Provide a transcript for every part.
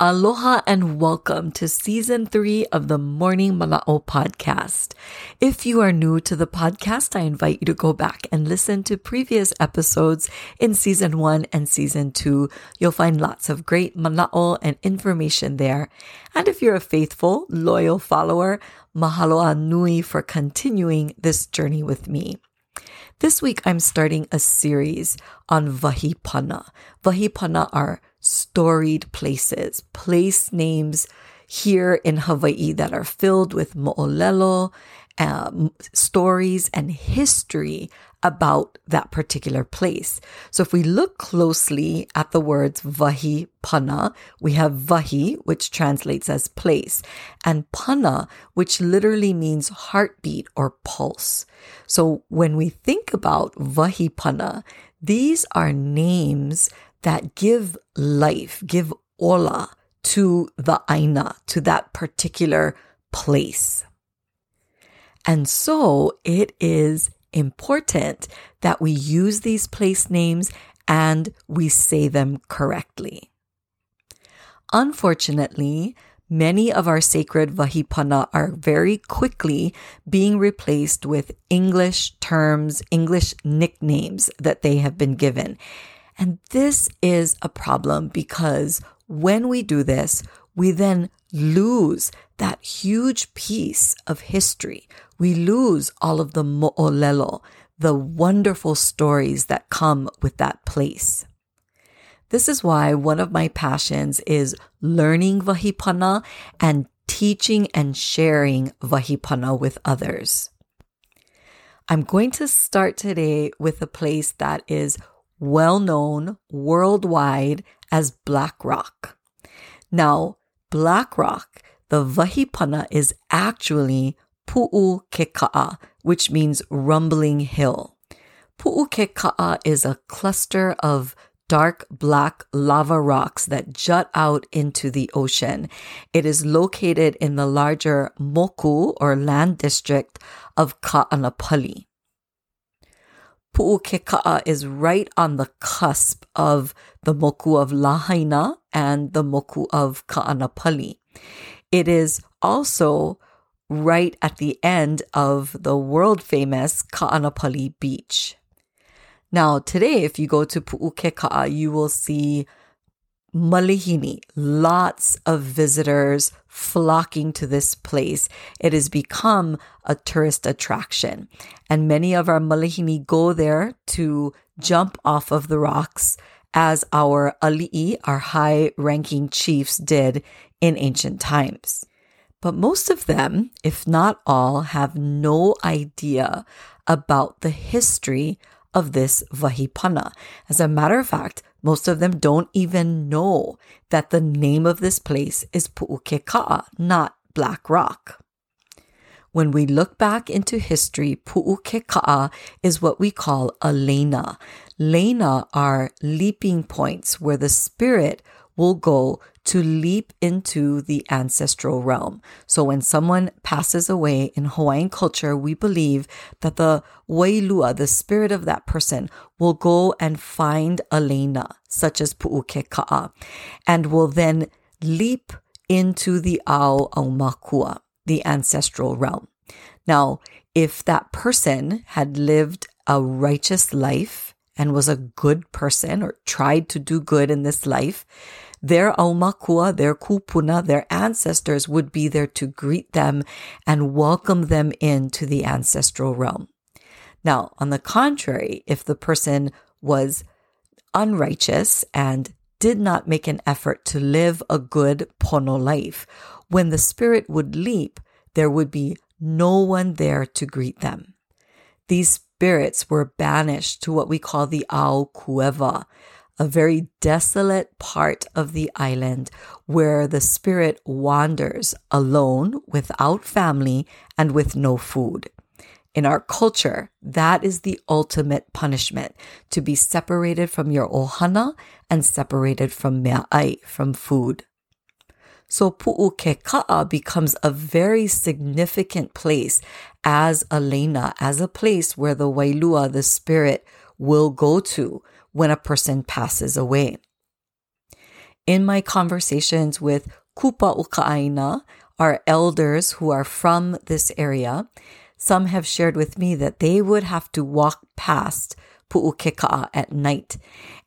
Aloha and welcome to season three of the Morning Mana'o podcast. If you are new to the podcast, I invite you to go back and listen to previous episodes in season one and season two. You'll find lots of great Mana'o and information there. And if you're a faithful, loyal follower, mahalo nui for continuing this journey with me. This week, I'm starting a series on Vahipana. Vahipana are storied places, place names here in Hawaii that are filled with mo'olelo, um, stories and history about that particular place. So if we look closely at the words vahi pana, we have vahi, which translates as place, and pana, which literally means heartbeat or pulse. So when we think about vahi pana, these are names that give life, give ola to the aina, to that particular place. And so it is important that we use these place names and we say them correctly. Unfortunately, many of our sacred vahipana are very quickly being replaced with English terms, English nicknames that they have been given. And this is a problem because when we do this, we then lose that huge piece of history. We lose all of the mo'olelo, the wonderful stories that come with that place. This is why one of my passions is learning Vahipana and teaching and sharing Vahipana with others. I'm going to start today with a place that is well known worldwide as Black Rock. Now, Black Rock, the Vahipana is actually Pu'ukeka'a, which means rumbling hill. Pu'ukeka'a is a cluster of dark black lava rocks that jut out into the ocean. It is located in the larger Moku or land district of Ka'anapali. Pu'ukeka'a is right on the cusp of the moku of Lahaina and the moku of Ka'anapali. It is also right at the end of the world famous Ka'anapali beach. Now, today, if you go to Pu'ukeka'a, you will see Malihini, lots of visitors flocking to this place. It has become a tourist attraction. And many of our Malihini go there to jump off of the rocks as our Ali'i, our high ranking chiefs, did in ancient times. But most of them, if not all, have no idea about the history of this Vahipana. As a matter of fact, most of them don't even know that the name of this place is Pu'ukeka'a, not Black Rock. When we look back into history, Pu'ukeka'a is what we call a lena. Lena are leaping points where the spirit will go to leap into the ancestral realm. So when someone passes away in Hawaiian culture, we believe that the wailua, the spirit of that person, will go and find a such as Pu'ukeka'a, and will then leap into the Ao Aumakua, the ancestral realm. Now, if that person had lived a righteous life and was a good person or tried to do good in this life, their aumakua, their kupuna, their ancestors would be there to greet them and welcome them into the ancestral realm. Now, on the contrary, if the person was unrighteous and did not make an effort to live a good pono life, when the spirit would leap, there would be no one there to greet them. These spirits were banished to what we call the Ao Kueva, a very desolate part of the island where the spirit wanders alone, without family, and with no food. In our culture, that is the ultimate punishment to be separated from your ohana and separated from mea'ai, from food. So Pu'ukeka'a becomes a very significant place as a lena, as a place where the wailua, the spirit, will go to when a person passes away. In my conversations with Kupa Uka'aina, our elders who are from this area, some have shared with me that they would have to walk past Pu'ukeka'a at night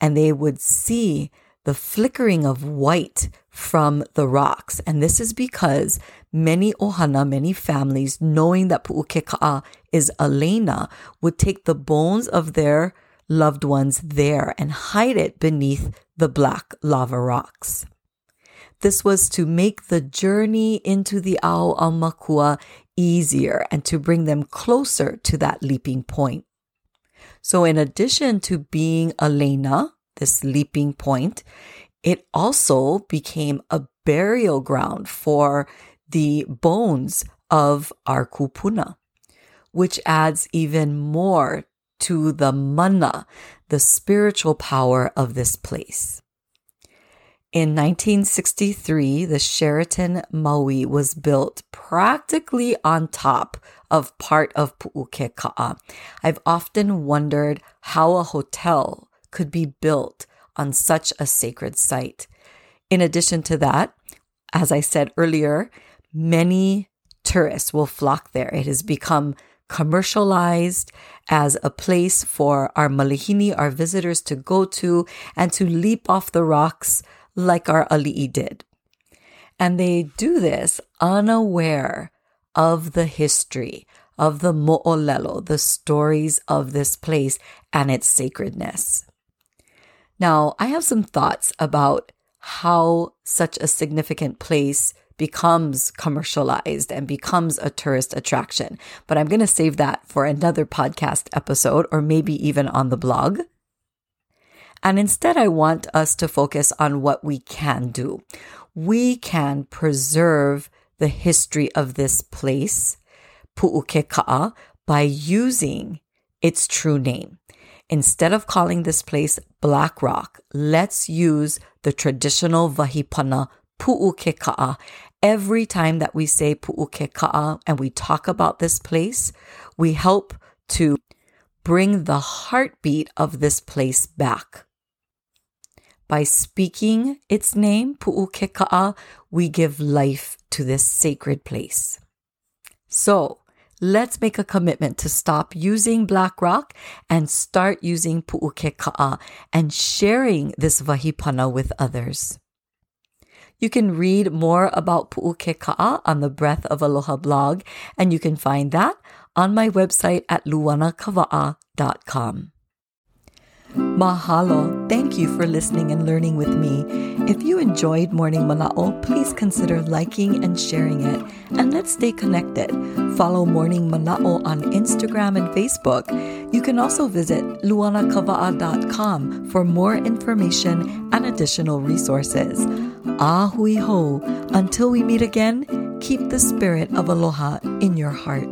and they would see the flickering of white from the rocks. And this is because many ohana, many families, knowing that Pu'ukeka'a is Elena, would take the bones of their loved ones there and hide it beneath the black lava rocks. This was to make the journey into the Ao Makua easier and to bring them closer to that leaping point. So in addition to being Elena, this leaping point, it also became a burial ground for the bones of our kupuna, which adds even more to the mana, the spiritual power of this place. In 1963, the Sheraton Maui was built practically on top of part of Pu'ukeka'a. I've often wondered how a hotel could be built on such a sacred site. In addition to that, as I said earlier, many tourists will flock there. It has become commercialized as a place for our malihini, our visitors to go to and to leap off the rocks like our ali'i did. And they do this unaware of the history of the mo'olelo, the stories of this place and its sacredness. Now, I have some thoughts about how such a significant place becomes commercialized and becomes a tourist attraction. But I'm going to save that for another podcast episode or maybe even on the blog. And instead, I want us to focus on what we can do. We can preserve the history of this place, Pu'ukeka'a, by using its true name. Instead of calling this place Black Rock, let's use the traditional Vahipana Pu'ukeka'a every time that we say pu'ukeka'a and we talk about this place, we help to bring the heartbeat of this place back. By speaking its name, pu'ukeka'a, we give life to this sacred place. So, let's make a commitment to stop using Black Rock and start using pu'ukeka'a and sharing this vahipana with others. You can read more about Pu'ukeka'a on the Breath of Aloha blog, and you can find that on my website at luanakava'a.com. Mahalo. Thank you for listening and learning with me. If you enjoyed Morning Mana'o, please consider liking and sharing it. And let's stay connected. Follow Morning Mana'o on Instagram and Facebook. You can also visit luanakava'a.com for more information and additional resources. Ah Ahui ho. Until we meet again, keep the spirit of aloha in your heart.